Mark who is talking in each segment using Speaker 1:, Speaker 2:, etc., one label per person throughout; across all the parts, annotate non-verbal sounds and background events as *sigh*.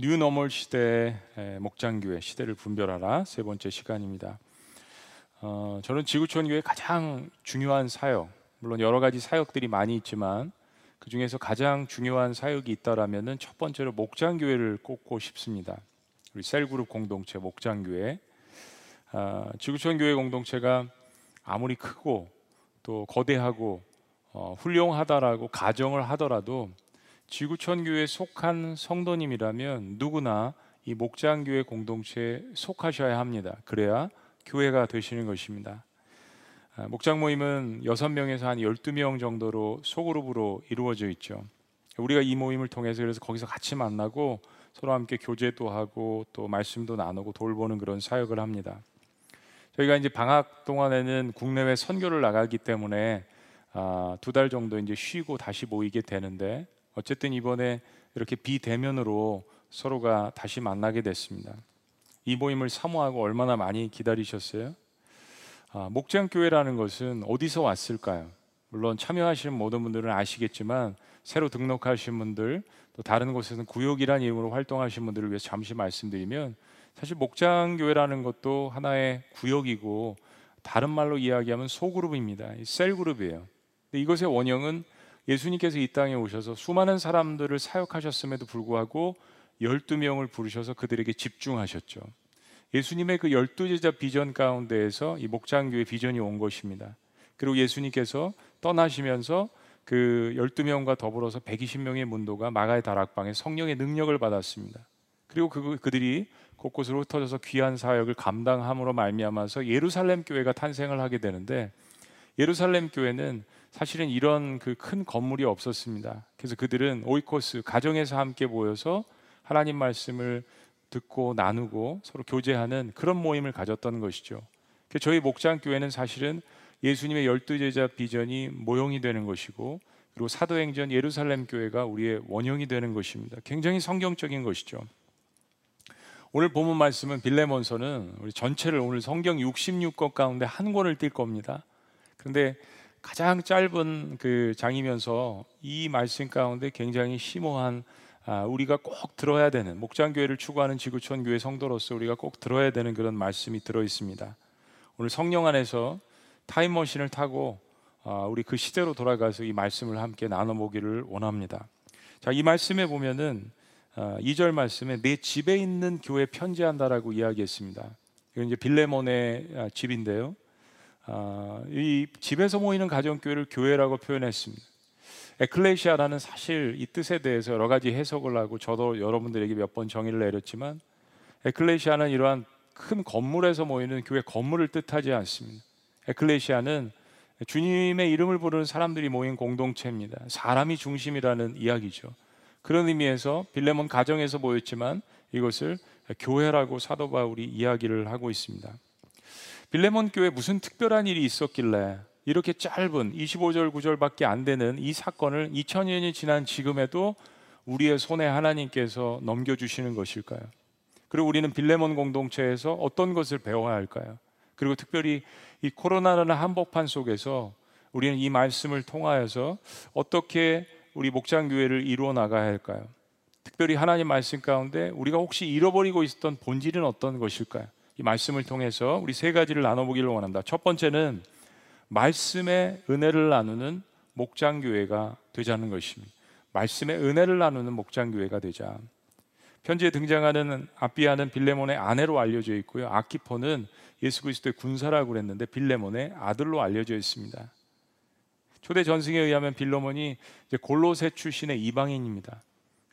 Speaker 1: 뉴너멀 시대의 목장교회 시대를 분별하라 세 번째 시간입니다. 어, 저는 지구촌 교회 가장 중요한 사역, 물론 여러 가지 사역들이 많이 있지만 그 중에서 가장 중요한 사역이 있다라면은 첫 번째로 목장교회를 꼽고 싶습니다. 우리 셀그룹 공동체 목장교회, 아, 지구촌 교회 공동체가 아무리 크고 또 거대하고 어, 훌륭하다라고 가정을 하더라도 지구촌 교회에 속한 성도님이라면 누구나 이 목장 교회 공동체에 속하셔야 합니다. 그래야 교회가 되시는 것입니다. 아, 목장 모임은 6명에서 한 12명 정도로 소그룹으로 이루어져 있죠. 우리가 이 모임을 통해서 그래서 거기서 같이 만나고 서로 함께 교제도 하고 또 말씀도 나누고 돌보는 그런 사역을 합니다. 저희가 이제 방학 동안에는 국내외 선교를 나가기 때문에 아, 두 달 정도 이제 쉬고 다시 모이게 되는데 어쨌든 이번에 이렇게 비대면으로 서로가 다시 만나게 됐습니다. 이 모임을 사모하고 얼마나 많이 기다리셨어요? 아, 목장 교회라는 것은 어디서 왔을까요? 물론 참여하시는 모든 분들은 아시겠지만 새로 등록하신 분들 또 다른 곳에서는 구역이라는 이름으로 활동하신 분들을 위해서 잠시 말씀드리면 사실 목장 교회라는 것도 하나의 구역이고 다른 말로 이야기하면 소그룹입니다. 셀그룹이에요. 이것의 원형은 예수님께서 이 땅에 오셔서 수많은 사람들을 사역하셨음에도 불구하고 12명을 부르셔서 그들에게 집중하셨죠. 예수님의 그 열두 제자 비전 가운데에서 이 목장교회 비전이 온 것입니다. 그리고 예수님께서 떠나시면서 그 12명과 더불어서 120명의 문도가 마가의 다락방에 성령의 능력을 받았습니다. 그리고 그, 그들이 곳곳으로 흩어져서 귀한 사역을 감당함으로 말미암아서 예루살렘 교회가 탄생을 하게 되는데 예루살렘 교회는 사실은 이런 그 큰 건물이 없었습니다. 그래서 그들은 오이코스 가정에서 함께 모여서 하나님 말씀을 듣고 나누고 서로 교제하는 그런 모임을 가졌던 것이죠. 저희 목장 교회는 사실은 예수님의 열두 제자 비전이 모형이 되는 것이고 그리고 사도행전 예루살렘 교회가 우리의 원형이 되는 것입니다. 굉장히 성경적인 것이죠. 오늘 본문 말씀은 빌레몬서는 우리 전체를 오늘 성경 66권 가운데 한 권을 띌 겁니다. 그런데 가장 짧은 그 장이면서 이 말씀 가운데 굉장히 심오한 아, 우리가 꼭 들어야 되는 목장 교회를 추구하는 지구촌 교회 성도로서 우리가 꼭 들어야 되는 그런 말씀이 들어 있습니다. 오늘 성령 안에서 타임머신을 타고 아, 우리 그 시대로 돌아가서 이 말씀을 함께 나눠 보기를 원합니다. 자, 이 말씀에 보면은 아, 2절 말씀에 내 집에 있는 교회 편지한다라고 이야기했습니다. 이건 이제 빌레몬의 아, 집인데요. 아, 이 집에서 모이는 가정교회를 교회라고 표현했습니다. 에클레시아라는 사실 이 뜻에 대해서 여러 가지 해석을 하고 저도 여러분들에게 몇 번 정의를 내렸지만 에클레시아는 이러한 큰 건물에서 모이는 교회 건물을 뜻하지 않습니다. 에클레시아는 주님의 이름을 부르는 사람들이 모인 공동체입니다. 사람이 중심이라는 이야기죠. 그런 의미에서 빌레몬 가정에서 모였지만 이것을 교회라고 사도 바울이 이야기를 하고 있습니다. 빌레몬 교회 무슨 특별한 일이 있었길래 이렇게 짧은 25절 9절밖에 안 되는 이 사건을 2000년이 지난 지금에도 우리의 손에 하나님께서 넘겨 주시는 것일까요? 그리고 우리는 빌레몬 공동체에서 어떤 것을 배워야 할까요? 그리고 특별히 이 코로나라는 한복판 속에서 우리는 이 말씀을 통하여서 어떻게 우리 목장 교회를 이루어 나가야 할까요? 특별히 하나님 말씀 가운데 우리가 혹시 잃어버리고 있었던 본질은 어떤 것일까요? 이 말씀을 통해서 우리 세 가지를 나눠보기를 원합니다. 첫 번째는 말씀의 은혜를 나누는 목장교회가 되자는 것입니다. 말씀의 은혜를 나누는 목장교회가 되자. 편지에 등장하는 아비아는 빌레몬의 아내로 알려져 있고요. 아키포는 예수 그리스도의 군사라고 그랬는데 빌레몬의 아들로 알려져 있습니다. 초대 전승에 의하면 빌레몬이 골로새 출신의 이방인입니다.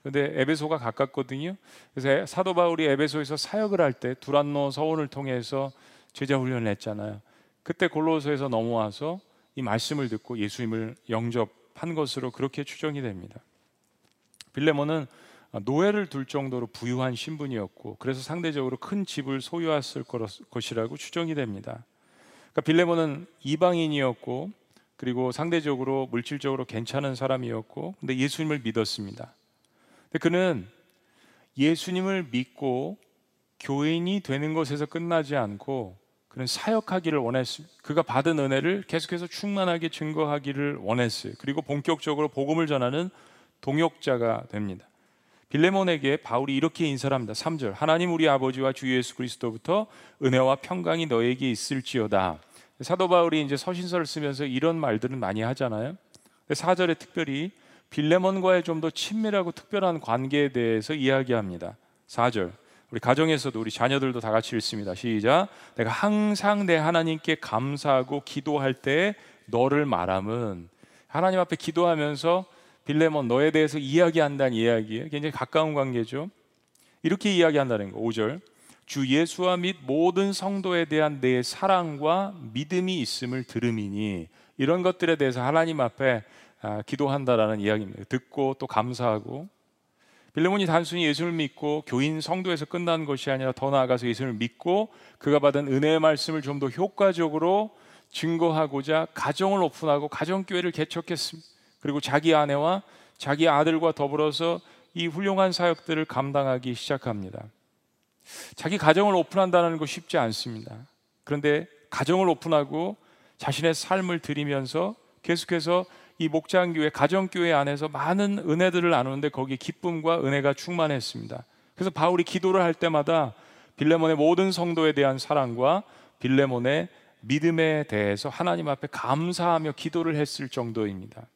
Speaker 1: 근데 에베소가 가깝거든요. 그래서 사도 바울이 에베소에서 사역을 할 때 두란노 서원을 통해서 제자 훈련을 했잖아요. 그때 골로새에서 넘어와서 이 말씀을 듣고 예수님을 영접한 것으로 그렇게 추정이 됩니다. 빌레몬은 노예를 둘 정도로 부유한 신분이었고 그래서 상대적으로 큰 집을 소유했을 것이라고 추정이 됩니다. 그러니까 빌레몬은 이방인이었고 그리고 상대적으로 물질적으로 괜찮은 사람이었고 근데 예수님을 믿었습니다. 그는 예수님을 믿고 교인이 되는 것에서 끝나지 않고 그는 사역하기를 원했습니다. 그가 받은 은혜를 계속해서 충만하게 증거하기를 원했어요. 그리고 본격적으로 복음을 전하는 동역자가 됩니다. 빌레몬에게 바울이 이렇게 인사를 합니다. 3절. 하나님 우리 아버지와 주 예수 그리스도부터 은혜와 평강이 너에게 있을지어다. 사도 바울이 이제 서신서를 쓰면서 이런 말들은 많이 하잖아요. 4절에 특별히 빌레몬과의 좀 더 친밀하고 특별한 관계에 대해서 이야기합니다. 4절. 우리 가정에서도 우리 자녀들도 다 같이 읽습니다. 시작. 내가 항상 내 하나님께 감사하고 기도할 때 너를 말함은 하나님 앞에 기도하면서 빌레몬 너에 대해서 이야기한다는 이야기에 굉장히 가까운 관계죠. 이렇게 이야기한다는 거. 5절. 주 예수와 및 모든 성도에 대한 내 사랑과 믿음이 있음을 들음이니 이런 것들에 대해서 하나님 앞에 아, 기도한다라는 이야기입니다. 듣고 또 감사하고 빌레몬이 단순히 예수를 믿고 교인 성도에서 끝난 것이 아니라 더 나아가서 예수를 믿고 그가 받은 은혜의 말씀을 좀 더 효과적으로 증거하고자 가정을 오픈하고 가정교회를 개척했습니다. 그리고 자기 아내와 자기 아들과 더불어서 이 훌륭한 사역들을 감당하기 시작합니다. 자기 가정을 오픈한다는 거 쉽지 않습니다. 그런데 가정을 오픈하고 자신의 삶을 드리면서 계속해서 이 목장교회, 가정교회 안에서 많은 은혜들을 나누는데 거기에 기쁨과 은혜가 충만했습니다. 그래서 바울이 기도를 할 때마다 빌레몬의 모든 성도에 대한 사랑과 빌레몬의 믿음에 대해서 하나님 앞에 감사하며 기도를 했을 정도입니다.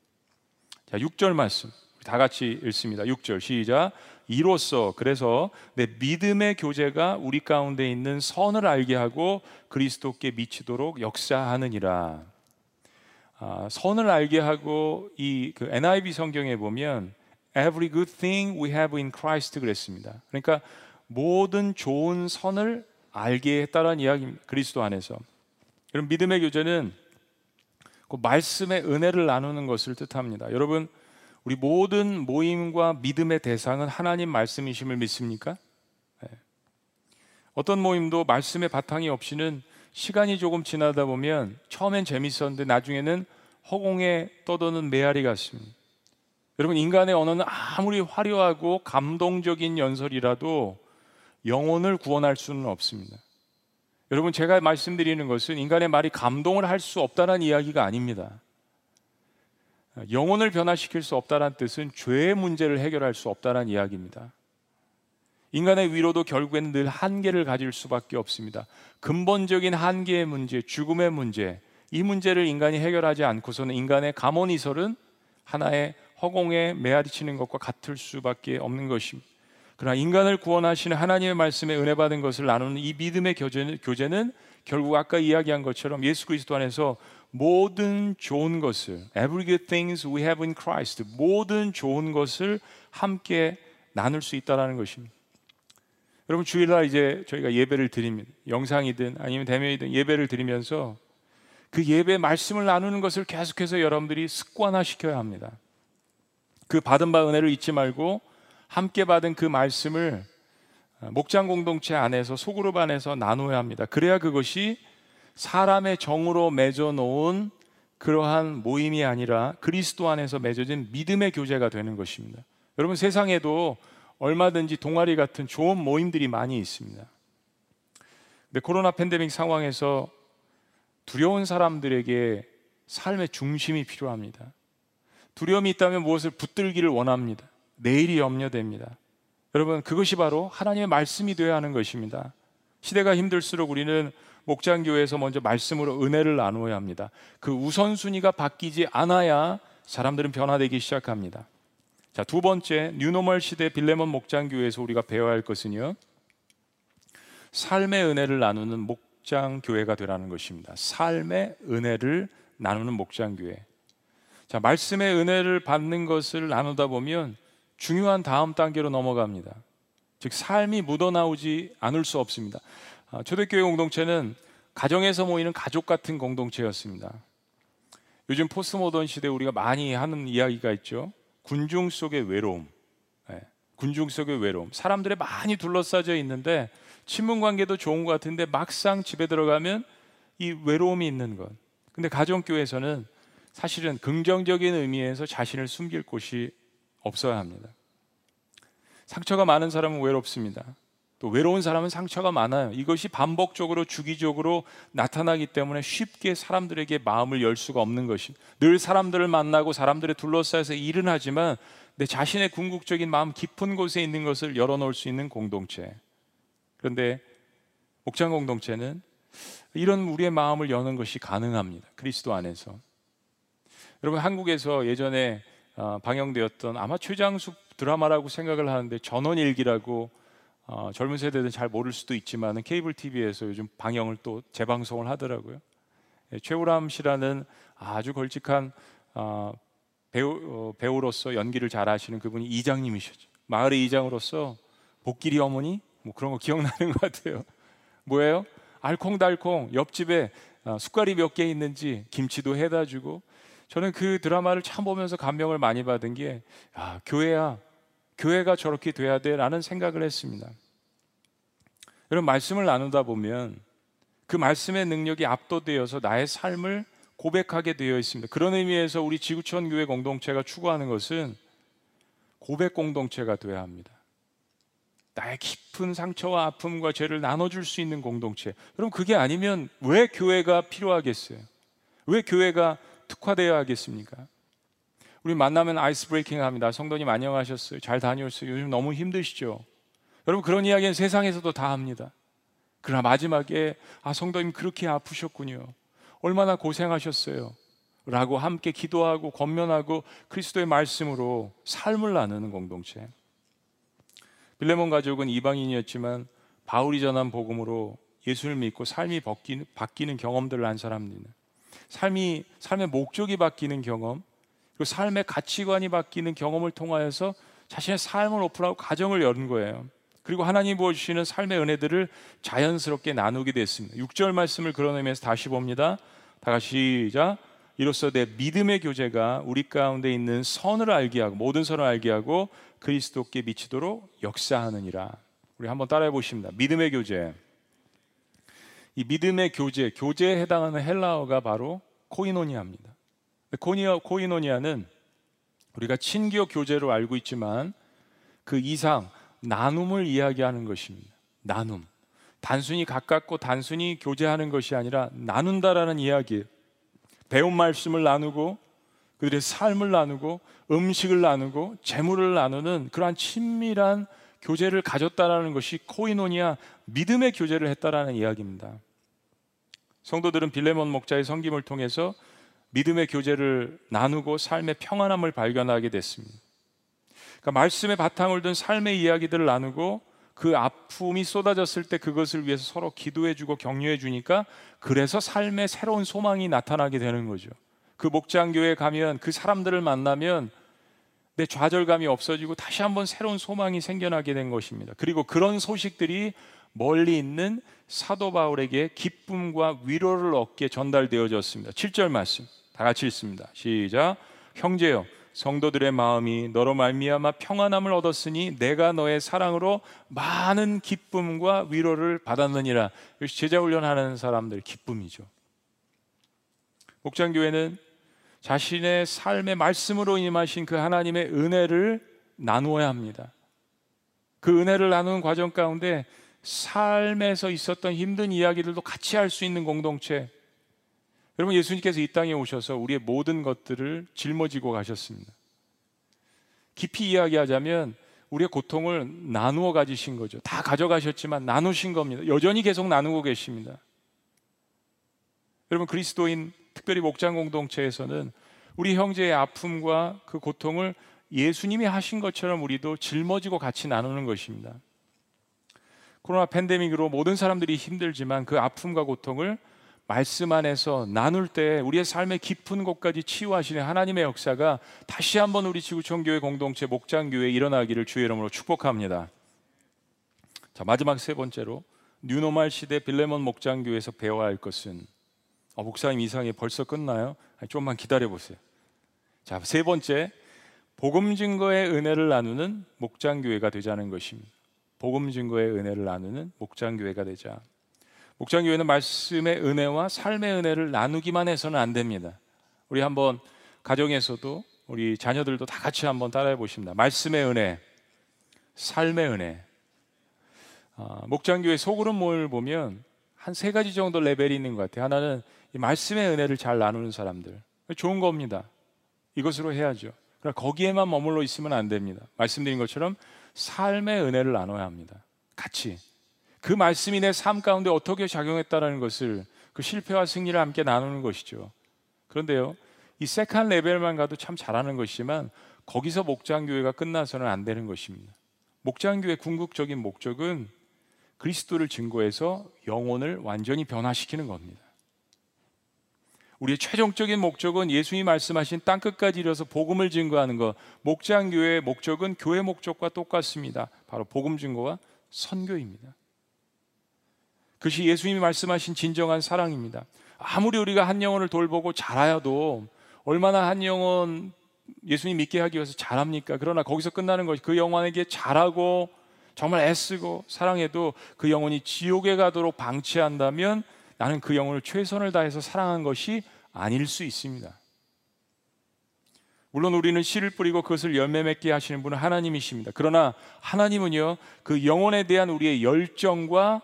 Speaker 1: 자, 6절 말씀. 다 같이 읽습니다. 6절 시작. 이로써 그래서 내 믿음의 교제가 우리 가운데 있는 선을 알게 하고 그리스도께 미치도록 역사하느니라. 아, 선을 알게 하고 이 그 NIV 성경에 보면 every good thing we have in Christ 그랬습니다. 그러니까 모든 좋은 선을 알게 했다는 이야기입니다. 그리스도 안에서. 여러 믿음의 교제는 그 말씀의 은혜를 나누는 것을 뜻합니다. 여러분, 우리 모든 모임과 믿음의 대상은 하나님 말씀이심을 믿습니까? 네. 어떤 모임도 말씀의 바탕이 없이는 시간이 조금 지나다 보면 처음엔 재밌었는데 나중에는 허공에 떠도는 메아리 같습니다. 여러분 인간의 언어는 아무리 화려하고 감동적인 연설이라도 영혼을 구원할 수는 없습니다. 여러분 제가 말씀드리는 것은 인간의 말이 감동을 할 수 없다는 이야기가 아닙니다. 영혼을 변화시킬 수 없다는 뜻은 죄의 문제를 해결할 수 없다는 이야기입니다. 인간의 위로도 결국에는 늘 한계를 가질 수밖에 없습니다. 근본적인 한계의 문제, 죽음의 문제, 이 문제를 인간이 해결하지 않고서는 인간의 감언이설은 하나의 허공에 메아리치는 것과 같을 수밖에 없는 것입니다. 그러나 인간을 구원하시는 하나님의 말씀에 은혜 받은 것을 나누는 이 믿음의 교제는, 교제는 결국 아까 이야기한 것처럼 예수 그리스도 안에서 모든 좋은 것을 every good things we have in Christ 모든 좋은 것을 함께 나눌 수 있다라는 것입니다. 여러분 주일날 이제 저희가 예배를 드립니다. 영상이든 아니면 대면이든 예배를 드리면서 그 예배 말씀을 나누는 것을 계속해서 여러분들이 습관화 시켜야 합니다. 그 받은 바 은혜를 잊지 말고 함께 받은 그 말씀을 목장 공동체 안에서 소그룹 안에서 나눠야 합니다. 그래야 그것이 사람의 정으로 맺어 놓은 그러한 모임이 아니라 그리스도 안에서 맺어진 믿음의 교제가 되는 것입니다. 여러분 세상에도 얼마든지 동아리 같은 좋은 모임들이 많이 있습니다. 근데 코로나 팬데믹 상황에서 두려운 사람들에게 삶의 중심이 필요합니다. 두려움이 있다면 무엇을 붙들기를 원합니다. 내일이 염려됩니다. 여러분, 그것이 바로 하나님의 말씀이 되어야 하는 것입니다. 시대가 힘들수록 우리는 목장교회에서 먼저 말씀으로 은혜를 나누어야 합니다. 그 우선순위가 바뀌지 않아야 사람들은 변화되기 시작합니다. 자, 두 번째, 뉴노멀 시대 빌레몬 목장교회에서 우리가 배워야 할 것은요. 삶의 은혜를 나누는 목장 교회가 되라는 것입니다. 삶의 은혜를 나누는 목장 교회. 자, 말씀의 은혜를 받는 것을 나누다 보면 중요한 다음 단계로 넘어갑니다. 즉 삶이 묻어나오지 않을 수 없습니다. 아, 초대교회 공동체는 가정에서 모이는 가족 같은 공동체였습니다. 요즘 포스모던 시대 우리가 많이 하는 이야기가 있죠. 군중 속의 외로움. 네. 군중 속의 외로움. 사람들의 많이 둘러싸져 있는데 친분 관계도 좋은 것 같은데 막상 집에 들어가면 이 외로움이 있는 것. 근데 가정교회에서는 사실은 긍정적인 의미에서 자신을 숨길 곳이 없어야 합니다. 상처가 많은 사람은 외롭습니다. 또 외로운 사람은 상처가 많아요. 이것이 반복적으로 주기적으로 나타나기 때문에 쉽게 사람들에게 마음을 열 수가 없는 것이. 늘 사람들을 만나고 사람들의 둘러싸여서 일은 하지만 내 자신의 궁극적인 마음 깊은 곳에 있는 것을 열어놓을 수 있는 공동체. 그런데 목장 공동체는 이런 우리의 마음을 여는 것이 가능합니다. 그리스도 안에서. 여러분 한국에서 예전에 어, 방영되었던 아마 최장숙 드라마라고 생각을 하는데 전원일기라고 어, 젊은 세대들은 잘 모를 수도 있지만 케이블 TV에서 요즘 방영을 또 재방송을 하더라고요. 예, 최우람 씨라는 아주 걸직한 어, 배우, 어, 배우로서 연기를 잘하시는 그분이 이장님이셨죠. 마을의 이장으로서 복길이 어머니 뭐 그런 거 기억나는 것 같아요. 뭐예요? 알콩달콩 옆집에 어, 숟갈이 몇 개 있는지 김치도 해다 주고 저는 그 드라마를 참 보면서 감명을 많이 받은 게 야, 교회야 교회가 저렇게 돼야 돼라는 생각을 했습니다. 여러분 말씀을 나누다 보면 그 말씀의 능력이 압도되어서 나의 삶을 고백하게 되어 있습니다. 그런 의미에서 우리 지구촌 교회 공동체가 추구하는 것은 고백 공동체가 되어야 합니다. 나의 깊은 상처와 아픔과 죄를 나눠줄 수 있는 공동체. 그럼 그게 아니면 왜 교회가 필요하겠어요? 왜 교회가 특화되어야 하겠습니까? 우리 만나면 아이스 브레이킹 합니다. 성도님 안녕하셨어요. 잘 다녀오셨어요. 요즘 너무 힘드시죠? 여러분 그런 이야기는 세상에서도 다 합니다. 그러나 마지막에 아 성도님 그렇게 아프셨군요. 얼마나 고생하셨어요. 라고 함께 기도하고 권면하고 그리스도의 말씀으로 삶을 나누는 공동체. 빌레몬 가족은 이방인이었지만 바울이 전한 복음으로 예수를 믿고 삶이 바뀌는, 바뀌는 경험들을 한 사람들은 삶이 삶의 목적이 바뀌는 경험, 그리고 삶의 가치관이 바뀌는 경험을 통하여서 자신의 삶을 오픈하고 가정을 여는 거예요. 그리고 하나님 부어주시는 삶의 은혜들을 자연스럽게 나누게 됐습니다. 6절 말씀을 그런 의미에서 다시 봅니다. 다 같이 시작. 이로써 내 믿음의 교제가 우리 가운데 있는 선을 알게 하고 모든 선을 알게 하고 그리스도께 미치도록 역사하느니라. 우리 한번 따라해 보십니다. 믿음의 교제. 이 믿음의 교제, 교제에 해당하는 헬라어가 바로 코이노니아입니다. 코이노니아는 우리가 친교 교제로 알고 있지만 그 이상 나눔을 이야기하는 것입니다. 나눔. 단순히 가깝고 단순히 교제하는 것이 아니라 나눈다라는 이야기. 배운 말씀을 나누고 그들의 삶을 나누고 음식을 나누고 재물을 나누는 그러한 친밀한 교제를 가졌다라는 것이 코이노니아 믿음의 교제를 했다라는 이야기입니다. 성도들은 빌레몬 목자의 성김을 통해서 믿음의 교제를 나누고 삶의 평안함을 발견하게 됐습니다. 그러니까 말씀의 바탕을 둔 삶의 이야기들을 나누고 그 아픔이 쏟아졌을 때 그것을 위해서 서로 기도해 주고 격려해 주니까 그래서 삶의 새로운 소망이 나타나게 되는 거죠. 그 목장교회 가면 그 사람들을 만나면 내 좌절감이 없어지고 다시 한번 새로운 소망이 생겨나게 된 것입니다. 그리고 그런 소식들이 멀리 있는 사도 바울에게 기쁨과 위로를 얻게 전달되어졌습니다. 7절 말씀 다 같이 읽습니다. 시작. 형제여 성도들의 마음이 너로 말미암아 평안함을 얻었으니 내가 너의 사랑으로 많은 기쁨과 위로를 받았느니라. 이것이 제자 훈련하는 사람들 기쁨이죠. 목장 교회는 자신의 삶의 말씀으로 임하신 그 하나님의 은혜를 나누어야 합니다. 그 은혜를 나누는 과정 가운데 삶에서 있었던 힘든 이야기들도 같이 할 수 있는 공동체. 여러분 예수님께서 이 땅에 오셔서 우리의 모든 것들을 짊어지고 가셨습니다. 깊이 이야기하자면 우리의 고통을 나누어 가지신 거죠. 다 가져가셨지만 나누신 겁니다. 여전히 계속 나누고 계십니다. 여러분 그리스도인 특별히 목장 공동체에서는 우리 형제의 아픔과 그 고통을 예수님이 하신 것처럼 우리도 짊어지고 같이 나누는 것입니다. 코로나 팬데믹으로 모든 사람들이 힘들지만 그 아픔과 고통을 말씀 안에서 나눌 때 우리의 삶의 깊은 곳까지 치유하시는 하나님의 역사가 다시 한번 우리 지구촌 교회 공동체 목장 교회에 일어나기를 주의 이름으로 축복합니다. 자, 마지막 세 번째로 뉴노말 시대 빌레몬 목장 교회에서 배워야 할 것은 어, 목사님 이상이 벌써 끝나요? 아니, 좀만 기다려 보세요. 자, 세 번째 복음 증거의 은혜를 나누는 목장 교회가 되자는 것입니다. 복음 증거의 은혜를 나누는 목장 교회가 되자. 목장 교회는 말씀의 은혜와 삶의 은혜를 나누기만 해서는 안 됩니다. 우리 한번 가정에서도 우리 자녀들도 다 같이 한번 따라해 보십니다. 말씀의 은혜, 삶의 은혜. 아, 목장 교회 소그룹 모임을 보면 한 세 가지 정도 레벨이 있는 것 같아요. 하나는 이 말씀의 은혜를 잘 나누는 사람들. 좋은 겁니다. 이것으로 해야죠. 그러나 거기에만 머물러 있으면 안 됩니다. 말씀드린 것처럼 삶의 은혜를 나눠야 합니다. 같이 그 말씀이 내 삶 가운데 어떻게 작용했다라는 것을 그 실패와 승리를 함께 나누는 것이죠. 그런데요, 이 second level만 가도 참 잘하는 것이지만 거기서 목장 교회가 끝나서는 안 되는 것입니다. 목장 교회 궁극적인 목적은 그리스도를 증거해서 영혼을 완전히 변화시키는 겁니다. 우리의 최종적인 목적은 예수님이 말씀하신 땅 끝까지 이뤄서 복음을 증거하는 것. 목장 교회의 목적은 교회 목적과 똑같습니다. 바로 복음 증거와 선교입니다. 그것이 예수님이 말씀하신 진정한 사랑입니다. 아무리 우리가 한 영혼을 돌보고 잘하여도 얼마나 한 영혼 예수님 믿게 하기 위해서 잘합니까? 그러나 거기서 끝나는 것이 그 영혼에게 잘하고 정말 애쓰고 사랑해도 그 영혼이 지옥에 가도록 방치한다면 나는 그 영혼을 최선을 다해서 사랑한 것이 아닐 수 있습니다. 물론 우리는 씨를 뿌리고 그것을 열매 맺게 하시는 분은 하나님이십니다. 그러나 하나님은요, 그 영혼에 대한 우리의 열정과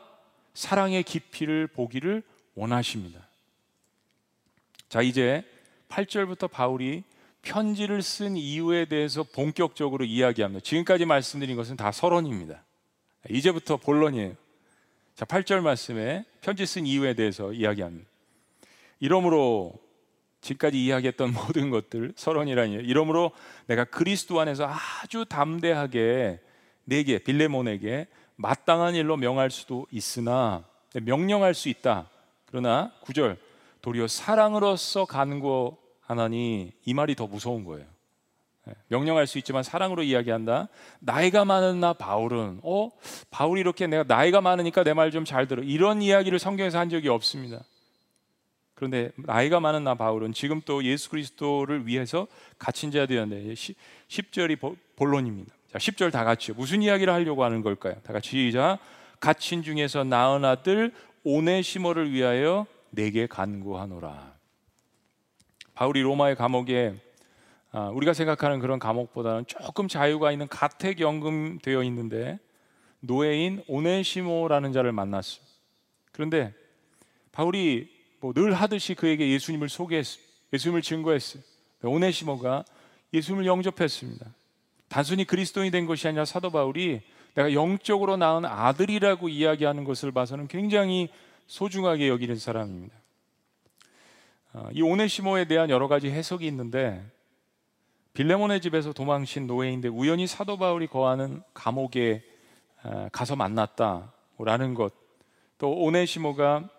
Speaker 1: 사랑의 깊이를 보기를 원하십니다. 자, 이제 8절부터 바울이 편지를 쓴 이유에 대해서 본격적으로 이야기합니다. 지금까지 말씀드린 것은 다 서론입니다. 이제부터 본론이에요. 자, 8절 말씀에 편지 쓴 이유에 대해서 이야기합니다. 이러므로 지금까지 이야기했던 *laughs* 모든 것들 서론이라니 이러므로 내가 그리스도 안에서 아주 담대하게 내게 빌레몬에게 마땅한 일로 명할 수도 있으나 명령할 수 있다. 그러나 구절 도리어 사랑으로서 간구하나니 이 말이 더 무서운 거예요. 예, 명령할 수 있지만 사랑으로 이야기한다. 나이가 많은 나 바울은 어 바울이 이렇게 내가 나이가 많으니까 내 말 좀 잘 들어 이런 이야기를 성경에서 한 적이 없습니다. 그런데 나이가 많은 나 바울은 지금 또 예수 그리스도를 위해서 갇힌 자가 되었는데 10절이 본론입니다. 자, 10절 다 같이 무슨 이야기를 하려고 하는 걸까요? 다 같이 시작. 갇힌 중에서 낳은 아들 오네시모를 위하여 내게 간구하노라. 바울이 로마의 감옥에 아, 우리가 생각하는 그런 감옥보다는 조금 자유가 있는 가택 연금 되어 있는데 노예인 오네시모라는 자를 만났어. 그런데 바울이 뭐 늘 하듯이 그에게 예수님을 소개했어. 예수님을 증거했어. 오네시모가 예수님을 영접했습니다. 단순히 그리스도인이 된 것이 아니라 사도 바울이 내가 영적으로 낳은 아들이라고 이야기하는 것을 봐서는 굉장히 소중하게 여기는 사람입니다. 어, 이 오네시모에 대한 여러 가지 해석이 있는데 빌레몬의 집에서 도망친 노예인데 우연히 사도 바울이 거하는 감옥에 어, 가서 만났다라는 것, 또 오네시모가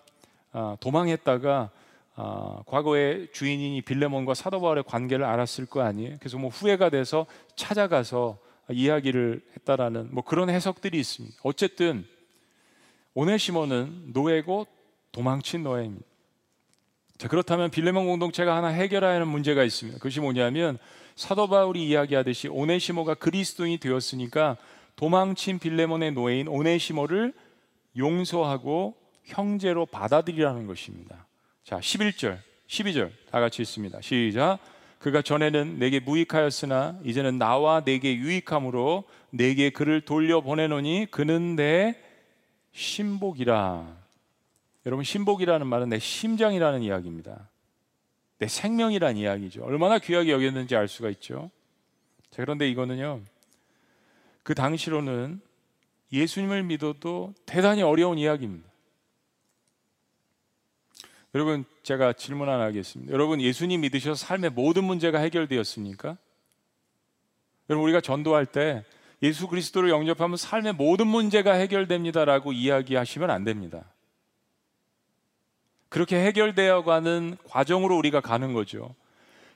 Speaker 1: 어, 도망했다가 어, 과거에 주인이 빌레몬과 사도 바울의 관계를 알았을 거 아니에요. 그래서 뭐 후회가 돼서 찾아가서 이야기를 했다라는 뭐 그런 해석들이 있습니다. 어쨌든 오네시모는 노예고 도망친 노예입니다. 자, 그렇다면 빌레몬 공동체가 하나 해결해야 하는 문제가 있습니다. 그것이 뭐냐면 사도 바울이 이야기하듯이 오네시모가 그리스도인이 되었으니까 도망친 빌레몬의 노예인 오네시모를 용서하고 형제로 받아들이라는 것입니다. 자, 11절, 12절 다 같이 있습니다. 시작. 그가 전에는 내게 무익하였으나 이제는 나와 내게 유익함으로 내게 그를 돌려 보내노니 그는 내 신복이라. 여러분 신복이라는 말은 내 심장이라는 이야기입니다. 내 생명이라는 이야기죠. 얼마나 귀하게 여겼는지 알 수가 있죠. 자, 그런데 이거는요. 그 당시로는 예수님을 믿어도 대단히 어려운 이야기입니다. 여러분 제가 질문 하나 하겠습니다. 여러분 예수님 믿으셔서 삶의 모든 문제가 해결되었습니까? 여러분 우리가 전도할 때 예수 그리스도를 영접하면 삶의 모든 문제가 해결됩니다라고 이야기하시면 안 됩니다. 그렇게 해결되어 가는 과정으로 우리가 가는 거죠.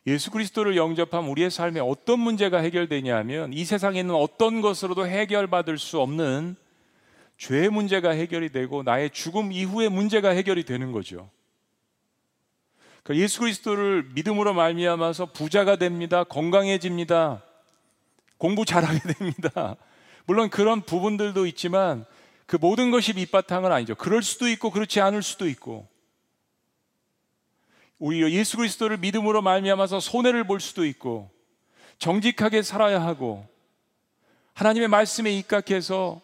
Speaker 1: 예수 그리스도를 영접하면 우리의 삶에 어떤 문제가 해결되냐 하면 이 세상에 있는 어떤 것으로도 해결받을 수 없는 죄의 문제가 해결이 되고 나의 죽음 이후의 문제가 해결이 되는 거죠. 그러니까 예수 그리스도를 믿음으로 말미암아서 부자가 됩니다. 건강해집니다. 공부 잘하게 됩니다. 물론 그런 부분들도 있지만 그 모든 것이 밑바탕은 아니죠. 그럴 수도 있고 그렇지 않을 수도 있고 우리 예수 그리스도를 믿음으로 말미암아서 손해를 볼 수도 있고 정직하게 살아야 하고 하나님의 말씀에 입각해서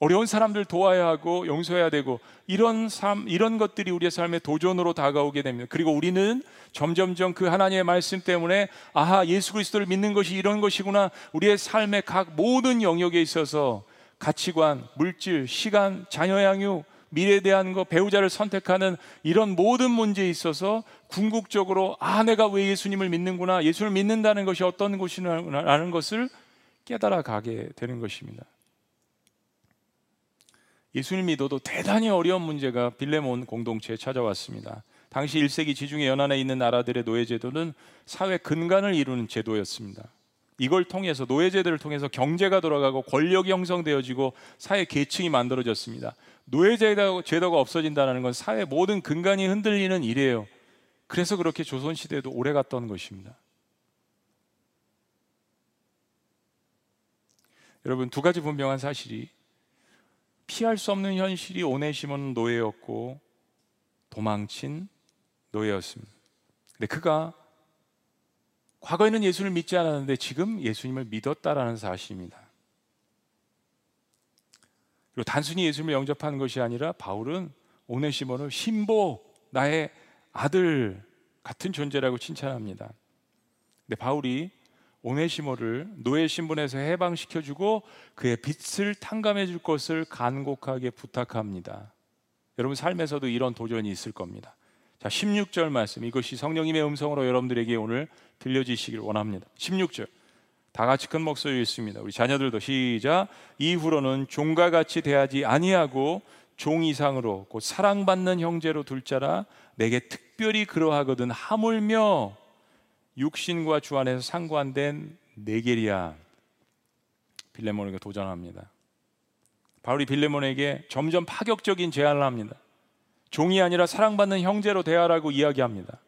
Speaker 1: 어려운 사람들 도와야 하고 용서해야 되고 이런 삶 이런 것들이 우리의 삶의 도전으로 다가오게 됩니다. 그리고 우리는 점점점 그 하나님의 말씀 때문에 아하 예수 그리스도를 믿는 것이 이런 것이구나. 우리의 삶의 각 모든 영역에 있어서 가치관, 물질, 시간, 자녀 양육, 미래에 대한 거, 배우자를 선택하는 이런 모든 문제에 있어서 궁극적으로 아 내가 왜 예수님을 믿는구나. 예수를 믿는다는 것이 어떤 것이라는 것을 깨달아 가게 되는 것입니다. 예수님 믿어도 대단히 어려운 문제가 빌레몬 공동체에 찾아왔습니다. 당시 1세기 지중해 연안에 있는 나라들의 노예 제도는 사회 근간을 이루는 제도였습니다. 이걸 통해서 노예 제도를 통해서 경제가 돌아가고 권력이 형성되어지고 사회 계층이 만들어졌습니다. 노예제도가 없어진다는 건 사회 모든 근간이 흔들리는 일이에요. 그래서 그렇게 조선 시대도 오래 갔던 것입니다. 여러분 두 가지 분명한 사실이 피할 수 없는 현실이 오네시몬 노예였고 도망친 노예였습니다. 근데 그가 과거에는 예수를 믿지 않았는데 지금 예수님을 믿었다라는 사실입니다. 그리고 단순히 예수님을 영접하는 것이 아니라 바울은 오네시몬을 신보 나의 아들 같은 존재라고 칭찬합니다. 근데 바울이 오네시모를 노예 신분에서 해방시켜 주고 그의 빚을 탕감해 줄 것을 간곡하게 부탁합니다. 여러분 삶에서도 이런 도전이 있을 겁니다. 자, 16절 말씀 이것이 성령님의 음성으로 여러분들에게 오늘 들려지시길 원합니다. 16절. 다 같이 큰 목소리 읽습니다. 우리 자녀들도 시작. 이후로는 종과 같이 대하지 아니하고 종 이상으로 곧 사랑받는 형제로 둘 자라 내게 특별히 그러하거든 하물며 육신과 주 안에서 상관된 네게리아 빌레몬에게 도전합니다. 바울이 빌레몬에게 점점 파격적인 제안을 합니다. 종이 아니라 사랑받는 형제로 대하라고 이야기합니다.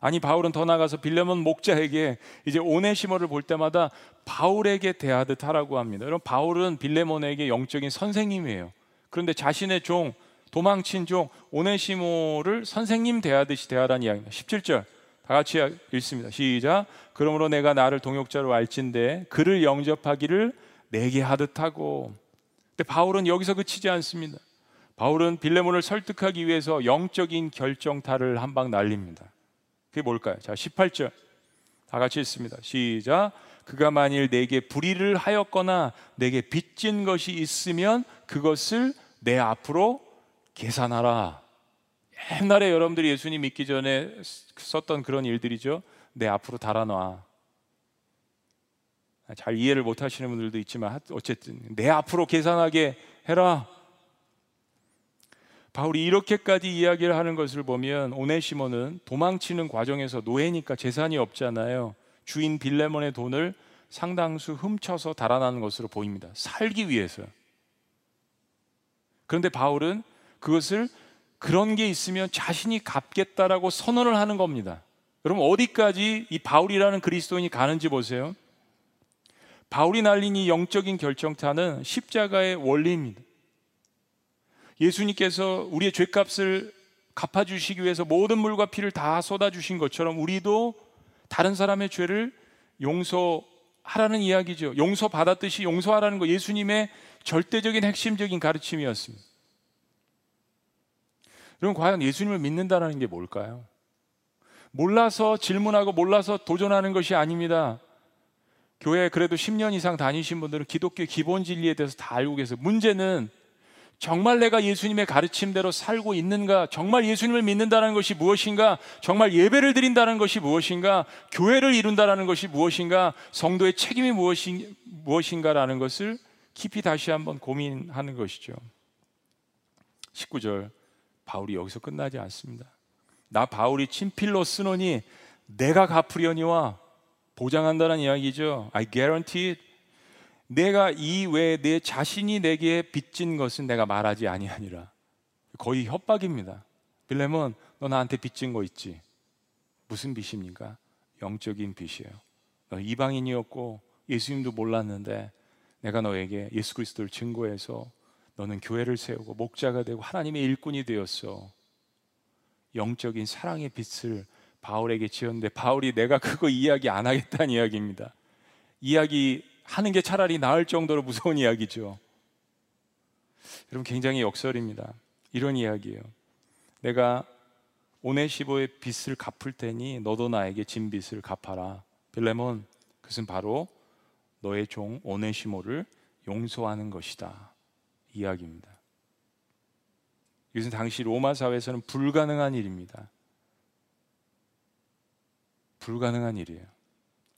Speaker 1: 아니 바울은 더 나가서 빌레몬 목자에게 이제 오네시모를 볼 때마다 바울에게 대하듯 하라고 합니다. 여러분 바울은 빌레몬에게 영적인 선생님이에요. 그런데 자신의 종 도망친 종 오네시모를 선생님 대하듯이 대하라는 이야기입니다. 17절 다 같이 읽습니다. 시작. 그러므로 내가 나를 동역자로 알진대 그를 영접하기를 내게 하듯 하고. 근데 바울은 여기서 그치지 않습니다. 바울은 빌레몬을 설득하기 위해서 영적인 결정타를 한 방 날립니다. 그게 뭘까요? 자, 18절. 다 같이 읽습니다. 시작. 그가 만일 내게 불의를 하였거나 내게 빚진 것이 있으면 그것을 내 앞으로 계산하라. 옛날에 여러분들이 예수님 믿기 전에 썼던 그런 일들이죠. 내 앞으로 달아놔. 잘 이해를 못 하시는 분들도 있지만 어쨌든 내 앞으로 계산하게 해라. 바울이 이렇게까지 이야기를 하는 것을 보면 오네시모는 도망치는 과정에서 노예니까 재산이 없잖아요. 주인 빌레몬의 돈을 상당수 훔쳐서 달아나는 것으로 보입니다. 살기 위해서. 그런데 바울은 그것을 그런 게 있으면 자신이 갚겠다라고 선언을 하는 겁니다. 여러분 어디까지 이 바울이라는 그리스도인이 가는지 보세요. 바울이 날린 이 영적인 결정타는 십자가의 원리입니다. 예수님께서 우리의 죄값을 갚아주시기 위해서 모든 물과 피를 다 쏟아주신 것처럼 우리도 다른 사람의 죄를 용서하라는 이야기죠. 용서받았듯이 용서하라는 거 예수님의 절대적인 핵심적인 가르침이었습니다. 그럼 과연 예수님을 믿는다는 게 뭘까요? 몰라서 질문하고 몰라서 도전하는 것이 아닙니다. 교회 그래도 10년 이상 다니신 분들은 기독교 기본 진리에 대해서 다 알고 계세요. 문제는 정말 내가 예수님의 가르침대로 살고 있는가? 정말 예수님을 믿는다는 것이 무엇인가? 정말 예배를 드린다는 것이 무엇인가? 교회를 이룬다는 것이 무엇인가? 성도의 책임이 무엇인, 무엇인가라는 것을 깊이 다시 한번 고민하는 것이죠. 19절. 바울이 여기서 끝나지 않습니다. 나 바울이 친필로 쓰노니 내가 갚으려니와 보장한다는 이야기죠. I guarantee. 내가 이 외에 내 자신이 내게 빚진 것은 내가 말하지 아니하니라. 거의 협박입니다. 빌레몬 너 나한테 빚진 거 있지? 무슨 빚입니까? 영적인 빚이에요. 너 이방인이었고 예수님도 몰랐는데 내가 너에게 예수 그리스도를 증거해서 너는 교회를 세우고 목자가 되고 하나님의 일꾼이 되었어. 영적인 사랑의 빛을 바울에게 지었는데 바울이 내가 그거 이야기 안 하겠다는 이야기입니다. 이야기 하는 게 차라리 나을 정도로 무서운 *laughs* 이야기죠. 여러분 굉장히 역설입니다. 이런 이야기예요. 내가 오네시보의 빚을 갚을 테니 너도 나에게 진 빚을 갚아라. 빌레몬 그것은 바로 너의 종 오네시모를 용서하는 것이다. 이야기입니다. 이것은 당시 로마 사회에서는 불가능한 일입니다. 불가능한 일이에요.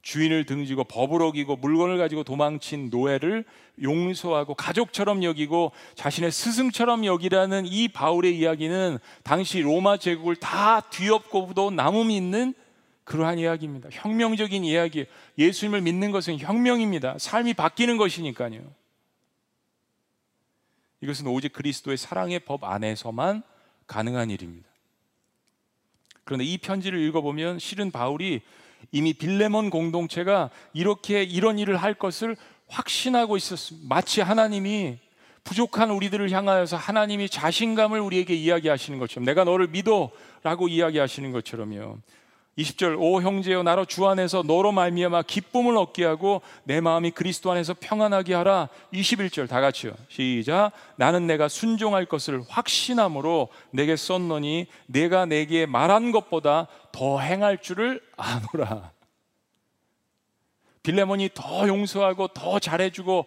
Speaker 1: 주인을 등지고 법을 어기고 물건을 가지고 도망친 노예를 용서하고 가족처럼 여기고 자신의 스승처럼 여기라는 이 바울의 이야기는 당시 로마 제국을 다 뒤엎고도 남음이 있는 그러한 이야기입니다. 혁명적인 이야기. 예수님을 믿는 것은 혁명입니다. 삶이 바뀌는 것이니까요. 이것은 오직 그리스도의 사랑의 법 안에서만 가능한 일입니다. 그런데 이 편지를 읽어보면 실은 바울이 이미 빌레몬 공동체가 이렇게 이런 일을 할 것을 확신하고 있었습니다. 마치 하나님이 부족한 우리들을 향하여서 하나님이 자신감을 우리에게 이야기하시는 것처럼 내가 너를 믿어라고 이야기하시는 것처럼요. 20절 오 형제여 나로 주 안에서 너로 말미암아 기쁨을 얻게 하고 내 마음이 그리스도 안에서 평안하게 하라. 21절 다 같이요. 시작 나는 내가 순종할 것을 확신함으로 내게 썼노니 내가 내게 말한 것보다 더 행할 줄을 아노라. 빌레몬이 더 용서하고 더 잘해주고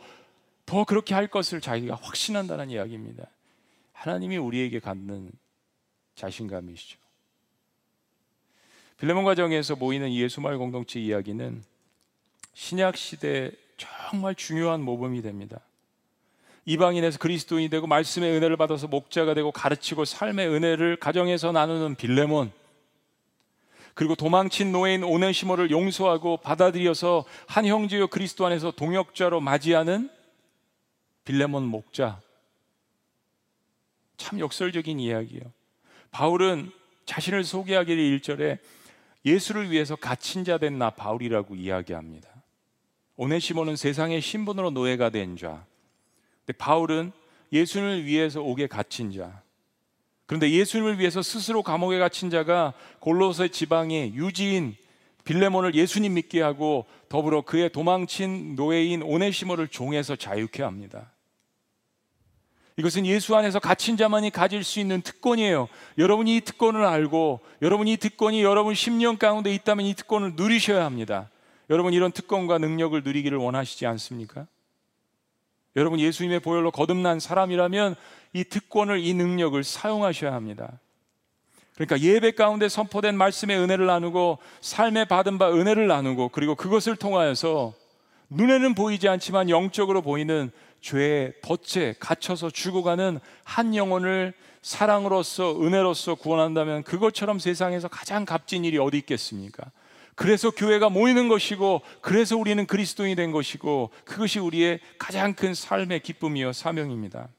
Speaker 1: 더 그렇게 할 것을 자기가 확신한다는 이야기입니다. 하나님이 우리에게 갖는 자신감이시죠 빌레몬 가정에서 모이는 예수말 공동체 이야기는 신약 시대 정말 중요한 모범이 됩니다. 이방인에서 그리스도인이 되고 말씀의 은혜를 받아서 목자가 되고 가르치고 삶의 은혜를 가정에서 나누는 빌레몬 그리고 도망친 노예인 오네시모를 용서하고 받아들여서 한 형제요 그리스도 안에서 동역자로 맞이하는 빌레몬 목자 참 역설적인 이야기예요. 바울은 자신을 소개하기를 1절에 예수를 위해서 갇힌 자 된 나 바울이라고 이야기합니다. 오네시모는 세상의 신분으로 노예가 된 자. 근데 바울은 예수님을 위해서 옥에 갇힌 자. 그런데 예수님을 위해서 스스로 감옥에 갇힌 자가 골로새 지방의 유지인 빌레몬을 예수님 믿게 하고 더불어 그의 도망친 노예인 오네시모를 종에서 자유케 합니다. 이것은 예수 안에서 갇힌 자만이 가질 수 있는 특권이에요. 여러분이 이 특권을 알고 여러분이 이 특권이 여러분 10년 가운데 있다면 이 특권을 누리셔야 합니다. 여러분 이런 특권과 능력을 누리기를 원하시지 않습니까? 여러분 예수님의 보혈로 거듭난 사람이라면 이 특권을 이 능력을 사용하셔야 합니다. 그러니까 예배 가운데 선포된 말씀의 은혜를 나누고 삶에 받은 바 은혜를 나누고 그리고 그것을 통하여서 눈에는 보이지 않지만 영적으로 보이는 죄의 덫에 갇혀서 죽어가는 한 영혼을 사랑으로서 은혜로서 구원한다면 그것처럼 세상에서 가장 값진 일이 어디 있겠습니까? 그래서 교회가 모이는 것이고 그래서 우리는 그리스도인이 된 것이고 그것이 우리의 가장 큰 삶의 기쁨이요 사명입니다.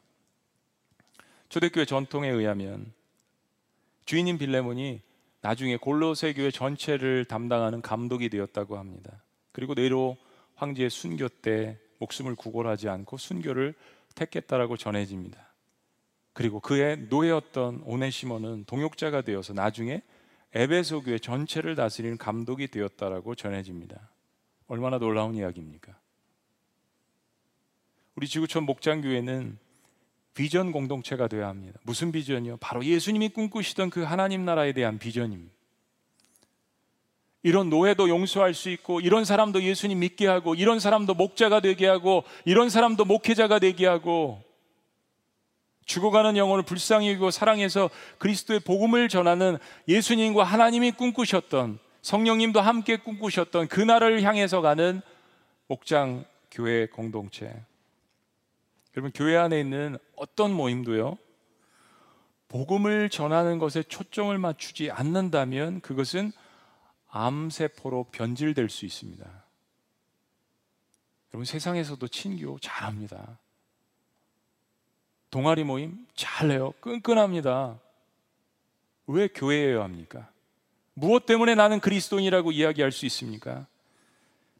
Speaker 1: 초대교회 전통에 의하면 주인인 빌레몬이 나중에 골로새 교회 전체를 담당하는 감독이 되었다고 합니다. 그리고 네로 황제의 순교 때 목숨을 구걸하지 않고 순교를 택했다라고 전해집니다. 그리고 그의 노예였던 오네시모는 동역자가 되어서 나중에 에베소 교회 전체를 다스리는 감독이 되었다라고 전해집니다. 얼마나 놀라운 이야기입니까? 우리 지구촌 목장 교회는 비전 공동체가 되어야 합니다. 무슨 비전이요? 바로 예수님이 꿈꾸시던 그 하나님 나라에 대한 비전입니다. 이런 노예도 용서할 수 있고 이런 사람도 예수님 믿게 하고 이런 사람도 목자가 되게 하고 이런 사람도 목회자가 되게 하고 죽어가는 영혼을 불쌍히 여기고 사랑해서 그리스도의 복음을 전하는 예수님과 하나님이 꿈꾸셨던 성령님도 함께 꿈꾸셨던 그 나라를 향해서 가는 목장 교회 공동체. 여러분 교회 안에 있는 어떤 모임도요. 복음을 전하는 것에 초점을 맞추지 않는다면 그것은 암세포로 변질될 수 있습니다. 여러분 세상에서도 친교 잘합니다. 동아리 모임 잘해요. 끈끈합니다. 왜 교회여야 합니까? 무엇 때문에 나는 그리스도인이라고 이야기할 수 있습니까?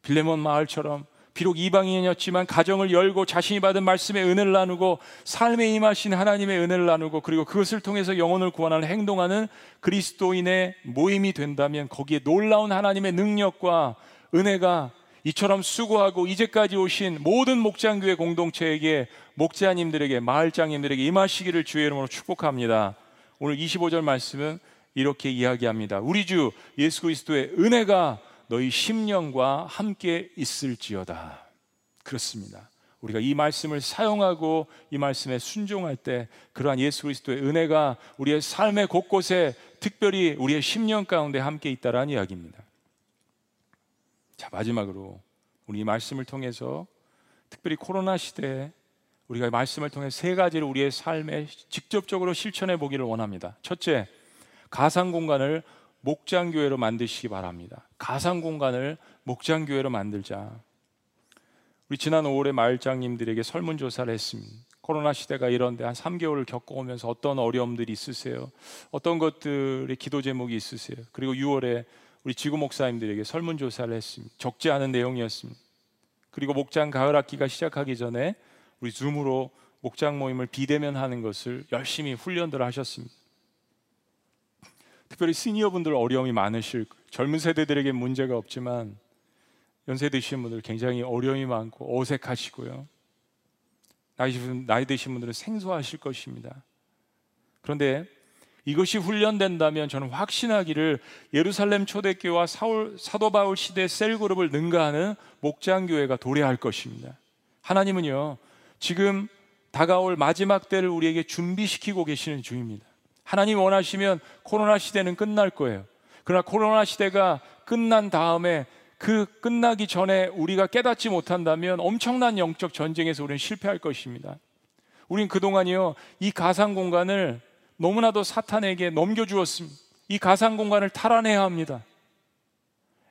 Speaker 1: 빌레몬 마을처럼 비록 이방인이었지만 가정을 열고 자신이 받은 말씀의 은혜를 나누고 삶에 임하신 하나님의 은혜를 나누고 그리고 그것을 통해서 영혼을 구원하는 행동하는 그리스도인의 모임이 된다면 거기에 놀라운 하나님의 능력과 은혜가 이처럼 수고하고 이제까지 오신 모든 목장교회 공동체에게 목자님들에게 마을장님들에게 임하시기를 주의 이름으로 축복합니다. 오늘 25절 말씀은 이렇게 이야기합니다. 우리 주 예수 그리스도의 은혜가 너희 심령과 함께 있을지어다. 그렇습니다. 우리가 이 말씀을 사용하고 이 말씀에 순종할 때 그러한 예수 그리스도의 은혜가 우리의 삶의 곳곳에 특별히 우리의 심령 가운데 함께 있다라는 이야기입니다. 자, 마지막으로 우리 이 말씀을 통해서 특별히 코로나 시대에 우리가 말씀을 통해 세 가지를 우리의 삶에 직접적으로 실천해 보기를 원합니다. 첫째, 가상 공간을 목장 교회로 만드시기 바랍니다. 가상 공간을 목장 교회로 만들자. 우리 지난 5월에 마을장님들에게 설문 조사를 했습니다. 코로나 시대가 이런데 한 3개월을 겪어오면서 어떤 어려움들이 있으세요? 어떤 것들의 기도 제목이 있으세요? 그리고 6월에 우리 지구 목사님들에게 설문 조사를 했습니다. 적지 않은 내용이었습니다. 그리고 목장 가을 학기가 시작하기 전에 우리 줌으로 목장 모임을 비대면 하는 것을 열심히 훈련들 하셨습니다. 특별히 시니어분들 어려움이 많으실 젊은 세대들에게 문제가 없지만 연세 드신 분들 굉장히 어려움이 많고 어색하시고요. 나이, 드신 분들은 생소하실 것입니다. 그런데 이것이 훈련된다면 저는 확신하기를 예루살렘 초대교와 사울, 사도 바울 시대 셀그룹을 능가하는 목장교회가 도래할 것입니다. 하나님은요, 지금 다가올 마지막 때를 우리에게 준비시키고 계시는 중입니다. 하나님 원하시면 코로나 시대는 끝날 거예요. 그러나 코로나 시대가 끝난 다음에 그 끝나기 전에 우리가 깨닫지 못한다면 엄청난 영적 전쟁에서 우리는 실패할 것입니다. 우린 그동안이요, 이 가상 공간을 너무나도 사탄에게 넘겨주었습니다. 이 가상 공간을 탈환해야 합니다.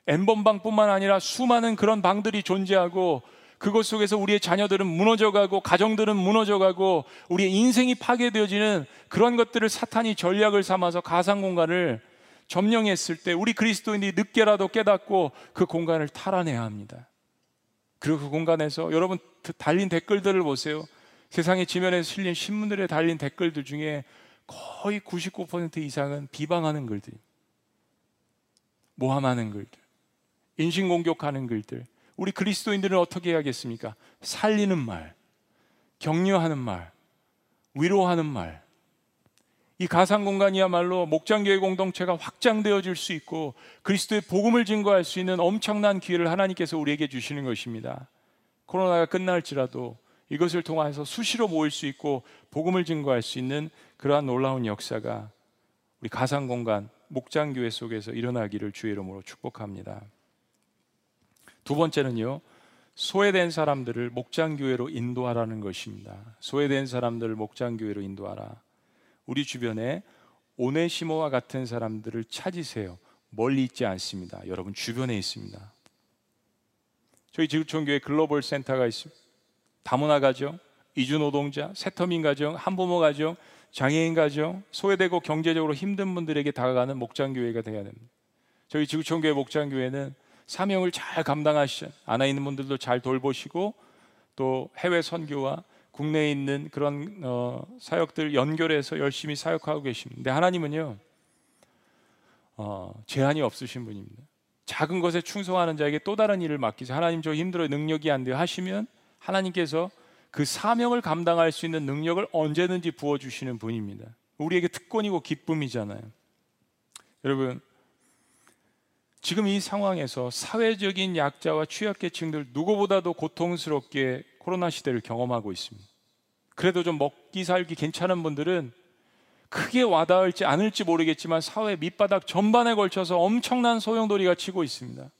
Speaker 1: 엠번방뿐만 아니라 수많은 그런 방들이 존재하고 그것 속에서 우리의 자녀들은 무너져가고 가정들은 무너져가고 우리의 인생이 파괴되어지는 그런 것들을 사탄이 전략을 삼아서 가상 공간을 점령했을 때 우리 그리스도인이 늦게라도 깨닫고 그 공간을 탈환해야 합니다. 그리고 그 공간에서 여러분 달린 댓글들을 보세요. 세상의 지면에 실린 신문들에 달린 댓글들 중에 거의 99% 이상은 비방하는 글들, 모함하는 글들, 인신공격하는 글들. 우리 그리스도인들은 어떻게 해야겠습니까? 살리는 말, 격려하는 말, 위로하는 말, 이 가상 공간이야말로 목장교회 공동체가 확장되어질 수 있고 그리스도의 복음을 증거할 수 있는 엄청난 기회를 하나님께서 우리에게 주시는 것입니다. 코로나가 끝날지라도 이것을 통해서 수시로 모일 수 있고 복음을 증거할 수 있는 그러한 놀라운 역사가 우리 가상 공간 목장교회 속에서 일어나기를 주의 이름으로 축복합니다. 두 번째는요. 소외된 사람들을 목장 교회로 인도하라는 것입니다. 소외된 사람들을 목장 교회로 인도하라. 우리 주변에 오네시모와 같은 사람들을 찾으세요. 멀리 있지 않습니다. 여러분 주변에 있습니다. 저희 지구촌교회 글로벌 센터가 있습니다. 다문화 가정, 이주 노동자, 세터민 가정, 한부모 가정, 장애인 가정, 소외되고 경제적으로 힘든 분들에게 다가가는 목장교회가 되어야 됩니다. 저희 지구촌교회 목장교회는 사명을 잘 감당하시죠. 안에 있는 분들도 잘 돌보시고 또 해외 선교와 국내에 있는 그런 어, 사역들 연결해서 열심히 사역하고 계십니다. 하나님은요 어, 제한이 없으신 분입니다. 작은 것에 충성하는 자에게 또 다른 일을 맡기자. 하나님 저 힘들어 능력이 안 돼요 하시면 하나님께서 그 사명을 감당할 수 있는 능력을 언제든지 부어 주시는 분입니다. 우리에게 특권이고 기쁨이잖아요. 여러분 지금 이 상황에서 사회적인 약자와 취약계층들 누구보다도 고통스럽게 코로나 시대를 경험하고 있습니다. 그래도 좀 먹기 살기 괜찮은 분들은 크게 와닿을지 않을지 모르겠지만 사회 밑바닥 전반에 걸쳐서 엄청난 소용돌이가 치고 있습니다.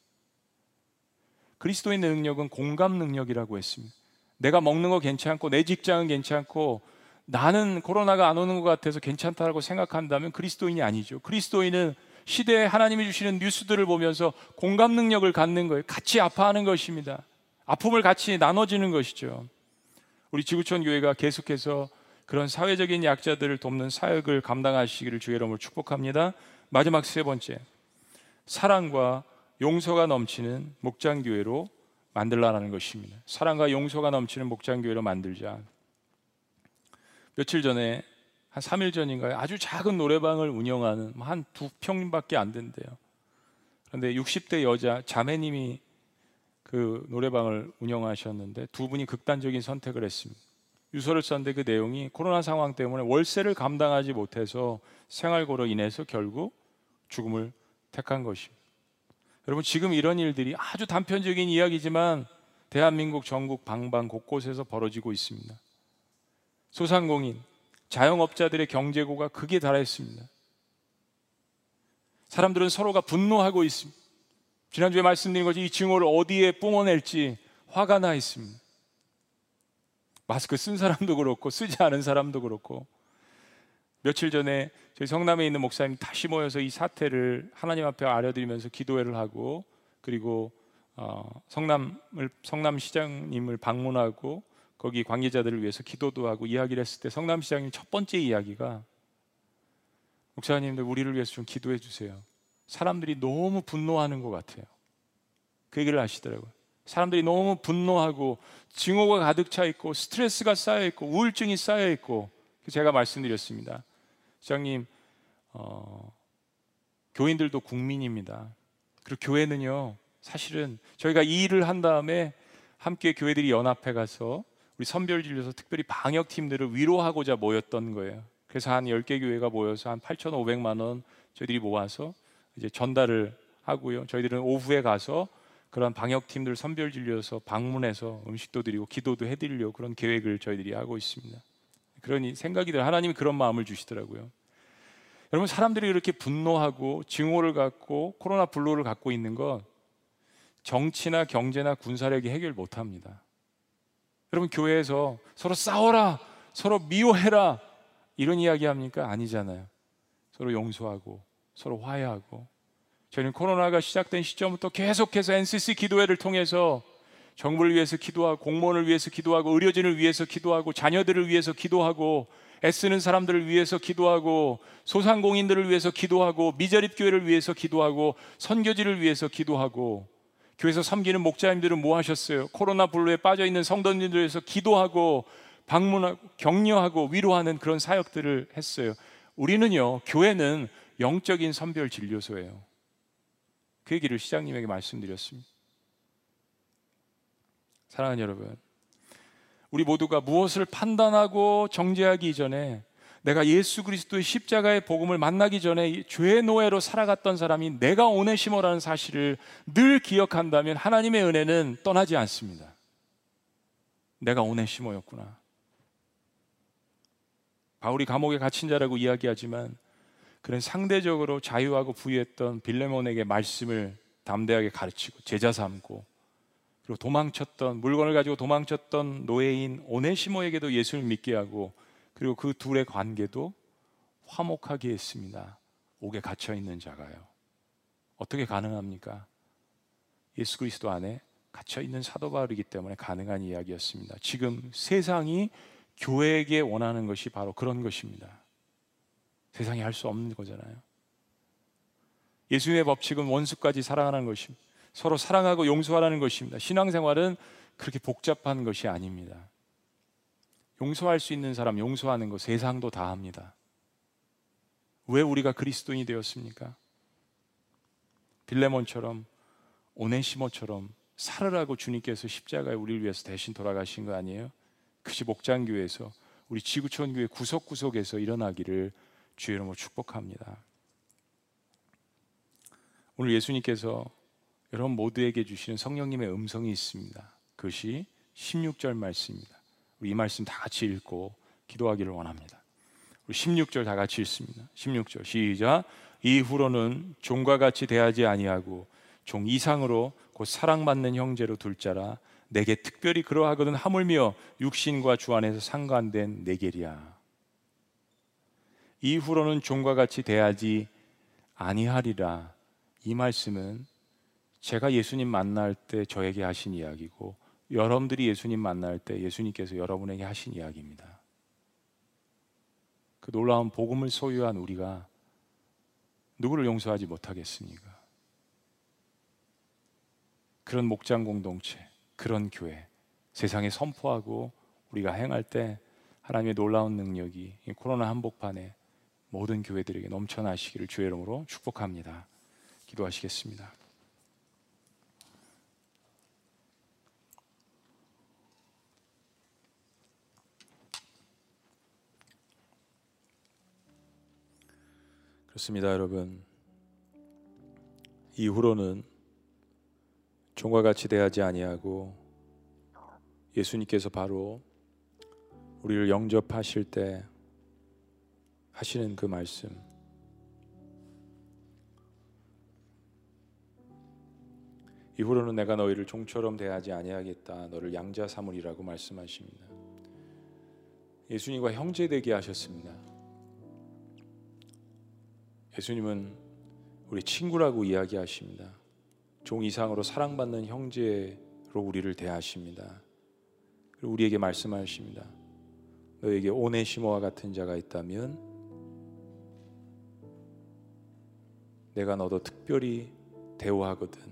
Speaker 1: 그리스도인의 능력은 공감 능력이라고 했습니다. 내가 먹는 거 괜찮고 내 직장은 괜찮고 나는 코로나가 안 오는 것 같아서 괜찮다고 생각한다면 그리스도인이 아니죠. 그리스도인은 시대에 하나님이 주시는 뉴스들을 보면서 공감 능력을 갖는 거예요. 같이 아파하는 것입니다. 아픔을 같이 나눠지는 것이죠. 우리 지구촌 교회가 계속해서 그런 사회적인 약자들을 돕는 사역을 감당하시기를 주의 이름으로 축복합니다. 마지막 세 번째. 사랑과 용서가 넘치는 목장 교회로 만들라는 것입니다. 사랑과 용서가 넘치는 목장 교회로 만들자. 며칠 전에 한 3일 전인가요? 아주 작은 노래방을 운영하는 뭐 한두 평밖에 안 된대요. 그런데 60대 여자 자매님이 그 노래방을 운영하셨는데 두 분이 극단적인 선택을 했습니다. 유서를 썼는데 그 내용이 코로나 상황 때문에 월세를 감당하지 못해서 생활고로 인해서 결국 죽음을 택한 것입니다. 여러분 지금 이런 일들이 아주 단편적인 이야기지만 대한민국 전국 방방 곳곳에서 벌어지고 있습니다. 소상공인, 자영업자들의 경제고가 극에 달했습니다. 사람들은 서로가 분노하고 있습니다. 지난주에 말씀드린 것이 이 증오를 어디에 뿜어낼지 화가 나 있습니다. 마스크 쓴 사람도 그렇고 쓰지 않은 사람도 그렇고 며칠 전에 저희 성남에 있는 목사님 다시 모여서 이 사태를 하나님 앞에 아려드리면서 기도회를 하고 그리고 어, 성남을 성남시장님을 방문하고 거기 관계자들을 위해서 기도도 하고 이야기를 했을 때 성남시장님 첫 번째 이야기가 목사님들 우리를 위해서 좀 기도해 주세요. 사람들이 너무 분노하는 것 같아요. 그 얘기를 하시더라고요. 사람들이 너무 분노하고 증오가 가득 차 있고 스트레스가 쌓여 있고 우울증이 쌓여 있고 제가 말씀드렸습니다. 시장님, 어, 교인들도 국민입니다. 그리고 교회는요, 사실은 저희가 이 일을 한 다음에 함께 교회들이 연합해 가서 우리 선별진료소 특별히 방역팀들을 위로하고자 모였던 거예요. 그래서 한 10개 교회가 모여서 한 8,500만 원 저희들이 모아서 이제 전달을 하고요. 저희들은 오후에 가서 그런 방역팀들 선별진료소 방문해서 음식도 드리고 기도도 해드리려고 그런 계획을 저희들이 하고 있습니다. 그러니 생각이 들 하나님이 그런 마음을 주시더라고요. 여러분 사람들이 이렇게 분노하고 증오를 갖고 코로나 불로를 갖고 있는 건 정치나 경제나 군사력이 해결 못 합니다. 여러분 교회에서 서로 싸워라, 서로 미워해라 이런 이야기 합니까? 아니잖아요. 서로 용서하고 서로 화해하고 저희는 코로나가 시작된 시점부터 계속해서 NCC 기도회를 통해서 정부를 위해서 기도하고 공무원을 위해서 기도하고 의료진을 위해서 기도하고 자녀들을 위해서 기도하고 애쓰는 사람들을 위해서 기도하고 소상공인들을 위해서 기도하고 미자립 교회를 위해서 기도하고 선교지를 위해서 기도하고 교회에서 섬기는 목자님들은 뭐 하셨어요? 코로나 불로에 빠져 있는 성도님들 위해서 기도하고 방문하고 격려하고 위로하는 그런 사역들을 했어요. 우리는요, 교회는 영적인 선별 진료소예요. 그 얘기를 시장님에게 말씀드렸습니다. 사랑하는 여러분, 우리 모두가 무엇을 판단하고 정죄하기 이전에 내가 예수 그리스도의 십자가의 복음을 만나기 전에 죄의 노예로 살아갔던 사람이 내가 오네시모라는 사실을 늘 기억한다면 하나님의 은혜는 떠나지 않습니다. 내가 오네시모였구나. 바울이 감옥에 갇힌 자라고 이야기하지만 그는 상대적으로 자유하고 부유했던 빌레몬에게 말씀을 담대하게 가르치고 제자 삼고 그리고 도망쳤던 물건을 가지고 도망쳤던 노예인 오네시모에게도 예수를 믿게 하고 그리고 그 둘의 관계도 화목하게 했습니다. 옥에 갇혀 있는 자가요. 어떻게 가능합니까? 예수 그리스도 안에 갇혀 있는 사도 바울이기 때문에 가능한 이야기였습니다. 지금 세상이 교회에게 원하는 것이 바로 그런 것입니다. 세상이 할 수 없는 거잖아요. 예수님의 법칙은 원수까지 사랑하는 것입니다. 서로 사랑하고 용서하라는 것입니다. 신앙생활은 그렇게 복잡한 것이 아닙니다. 용서할 수 있는 사람 용서하는 거 세상도 다 합니다. 왜 우리가 그리스도인이 되었습니까? 빌레몬처럼 오네시모처럼 살으라고 주님께서 십자가에 우리를 위해서 대신 돌아가신 거 아니에요? 그시 목장교회에서 우리 지구촌 교회 구석구석에서 일어나기를 주의 이름으로 축복합니다. 오늘 예수님께서 여러분 모두에게 주시는 성령님의 음성이 있습니다. 그것이 16절 말씀입니다. 우리 이 말씀 다 같이 읽고 기도하기를 원합니다. 우리 16절 다 같이 읽습니다. 16절 시작. 이후로는 종과 같이 대하지 아니하고 종 이상으로 곧 사랑받는 형제로 둘 자라 내게 특별히 그러하거든 하물며 육신과 주 안에서 상관된 내게리야. 이후로는 종과 같이 대하지 아니하리라. 이 말씀은 제가 예수님 만날 때 저에게 하신 이야기고 여러분들이 예수님 만날 때 예수님께서 여러분에게 하신 이야기입니다. 그 놀라운 복음을 소유한 우리가 누구를 용서하지 못하겠습니까? 그런 목장 공동체, 그런 교회, 세상에 선포하고 우리가 행할 때 하나님의 놀라운 능력이 코로나 한복판에 모든 교회들에게 넘쳐나시기를 주의 이름으로 축복합니다. 기도하시겠습니다. 그렇습니다, 여러분. 이후로는 종과 같이 대하지 아니하고 예수님께서 바로 우리를 영접하실 때 하시는 그 말씀 이후로는 내가 너희를 종처럼 대하지 아니하겠다 너를 양자 삼으리라고 말씀하십니다. 예수님과 형제 되게 하셨습니다. 예수님은 우리 친구라고 이야기하십니다. 종 이상으로 사랑받는 형제로 우리를 대하십니다. 그리고 우리에게 말씀하십니다. 너에게 오네시모와 같은 자가 있다면 내가 너도 특별히 대우하거든.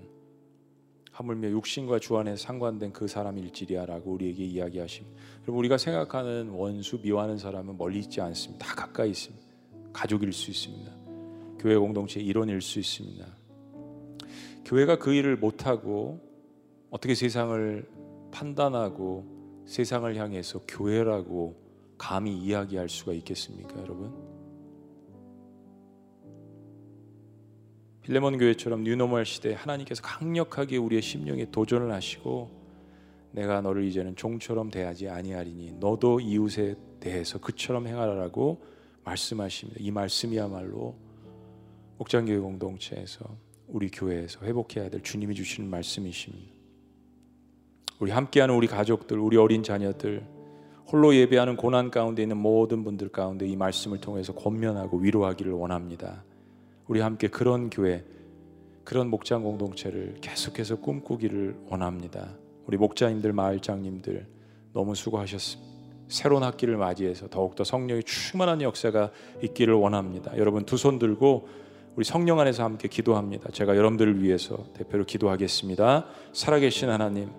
Speaker 1: 하물며 육신과 주 안에 상관된 그 사람일지리야라고 우리에게 이야기하십니다. 그리고 우리가 생각하는 원수 미워하는 사람은 멀리 있지 않습니다. 다 가까이 있습니다. 가족일 수 있습니다. 교회 공동체 일원일 수 있습니다. 교회가 그 일을 못하고 어떻게 세상을 판단하고 세상을 향해서 교회라고 감히 이야기할 수가 있겠습니까, 여러분? 빌레몬 교회처럼 뉴노멀 시대에 하나님께서 강력하게 우리의 심령에 도전을 하시고 내가 너를 이제는 종처럼 대하지 아니하리니 너도 이웃에 대해서 그처럼 행하라라고 말씀하십니다. 이 말씀이야말로 목장교회 공동체에서 우리 교회에서 회복해야 될 주님이 주시는 말씀이십니다. 우리 함께하는 우리 가족들, 우리 어린 자녀들, 홀로 예배하는 고난 가운데 있는 모든 분들 가운데 이 말씀을 통해서 권면하고 위로하기를 원합니다. 우리 함께 그런 교회, 그런 목장 공동체를 계속해서 꿈꾸기를 원합니다. 우리 목자님들, 마을장님들 너무 수고하셨습니다. 새로운 학기를 맞이해서 더욱더 성령의 충만한 역사가 있기를 원합니다. 여러분 두 손 들고 우리 성령 안에서 함께 기도합니다. 제가 여러분들을 위해서 대표로 기도하겠습니다. 살아계신 하나님,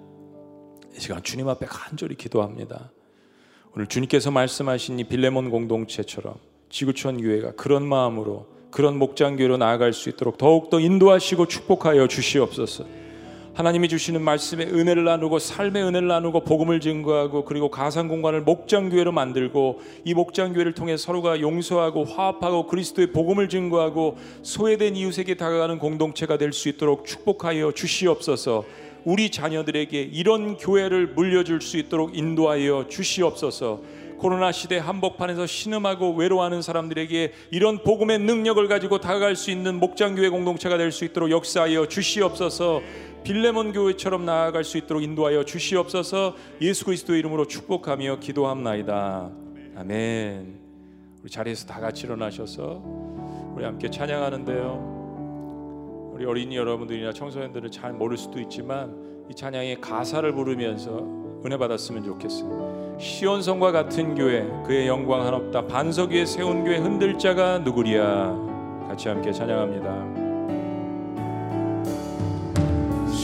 Speaker 1: 이 시간 주님 앞에 간절히 기도합니다. 오늘 주님께서 말씀하신 이 빌레몬 공동체처럼 지구촌 교회가 그런 마음으로 그런 목장교로 나아갈 수 있도록 더욱더 인도하시고 축복하여 주시옵소서. 하나님이 주시는 말씀의 은혜를 나누고 삶의 은혜를 나누고 복음을 증거하고 그리고 가상 공간을 목장 교회로 만들고 이 목장 교회를 통해 서로가 용서하고 화합하고 그리스도의 복음을 증거하고 소외된 이웃에게 다가가는 공동체가 될 수 있도록 축복하여 주시옵소서. 우리 자녀들에게 이런 교회를 물려줄 수 있도록 인도하여 주시옵소서. 코로나 시대 한복판에서 신음하고 외로워하는 사람들에게 이런 복음의 능력을 가지고 다가갈 수 있는 목장교회 공동체가 될 수 있도록 역사하여 주시옵소서. 빌레몬 교회처럼 나아갈 수 있도록 인도하여 주시옵소서. 예수 그리스도 이름으로 축복하며 기도합나이다. 아멘. 우리 자리에서 다 같이 일어나셔서 우리 함께 찬양하는데요. 우리 어린이 여러분들이나 청소년들은 잘 모를 수도 있지만 이 찬양의 가사를 부르면서 은혜 받았으면 좋겠습니다. 시온성과 같은 교회 그의 영광 한없다 반석 위에 세운 교회 흔들 자가 누구리야 같이 함께 찬양합니다.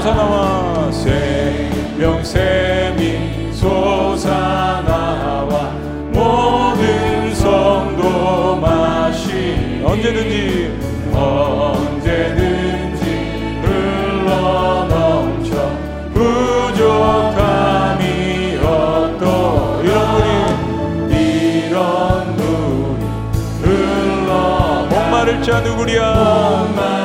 Speaker 1: 솟아나와 생명 샘이 솟아나와 모든 성도 마시 언제든지 언제든지 흘러 넘쳐 부족함이 없도 이런 물이 이런 물이 흘러 목마를 자 누구랴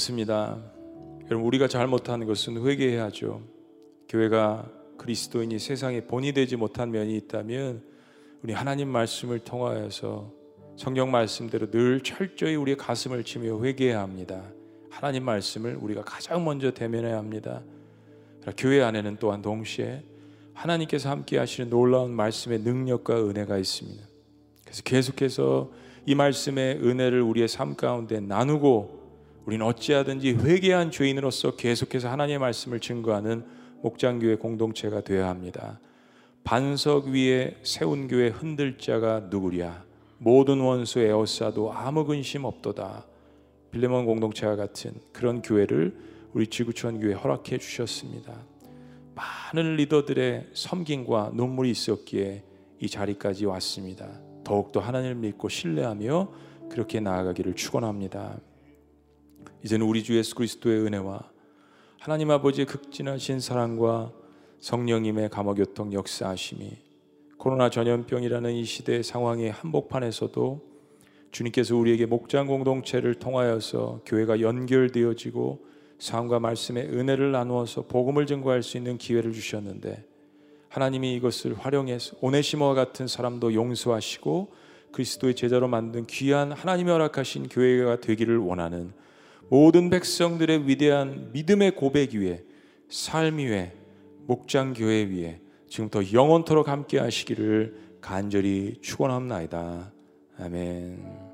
Speaker 1: 그렇습니다 여러분 우리가 잘못한 것은 회개해야죠 교회가 그리스도인이 세상에 본이 되지 못한 면이 있다면 우리 하나님 말씀을 통하여서 성경 말씀대로 늘 철저히 우리의 가슴을 치며 회개해야 합니다. 하나님 말씀을 우리가 가장 먼저 대면해야 합니다. 교회 안에는 또한 동시에 하나님께서 함께 하시는 놀라운 말씀의 능력과 은혜가 있습니다. 그래서 계속해서 이 말씀의 은혜를 우리의 삶 가운데 나누고 우리는 어찌하든지 회개한 죄인으로서 계속해서 하나님의 말씀을 증거하는 목장교회 공동체가 되어야 합니다. 반석 위에 세운 교회 흔들 자가 누구랴? 모든 원수 에어싸도 아무 근심 없도다. 빌레몬 공동체와 같은 그런 교회를 우리 지구촌 교회 허락해 주셨습니다. 많은 리더들의 섬김과 눈물이 있었기에 이 자리까지 왔습니다. 더욱더 하나님을 믿고 신뢰하며 그렇게 나아가기를 축원합니다. 이제는 우리 주 예수 그리스도의 은혜와 하나님 아버지의 극진하신 사랑과 성령님의 감화교통 역사하심이 코로나 전염병이라는 이 시대의 상황의 한복판에서도 주님께서 우리에게 목장 공동체를 통하여서 교회가 연결되어지고 삶과 말씀의 은혜를 나누어서 복음을 증거할 수 있는 기회를 주셨는데 하나님이 이것을 활용해서 오네시모와 같은 사람도 용서하시고 그리스도의 제자로 만든 귀한 하나님이 허락하신 교회가 되기를 원하는 모든 백성들의 위대한 믿음의 고백 위에 삶 위에 목장 교회 위에 지금부터 영원토록 함께 하시기를 간절히 축원합니다. 아멘.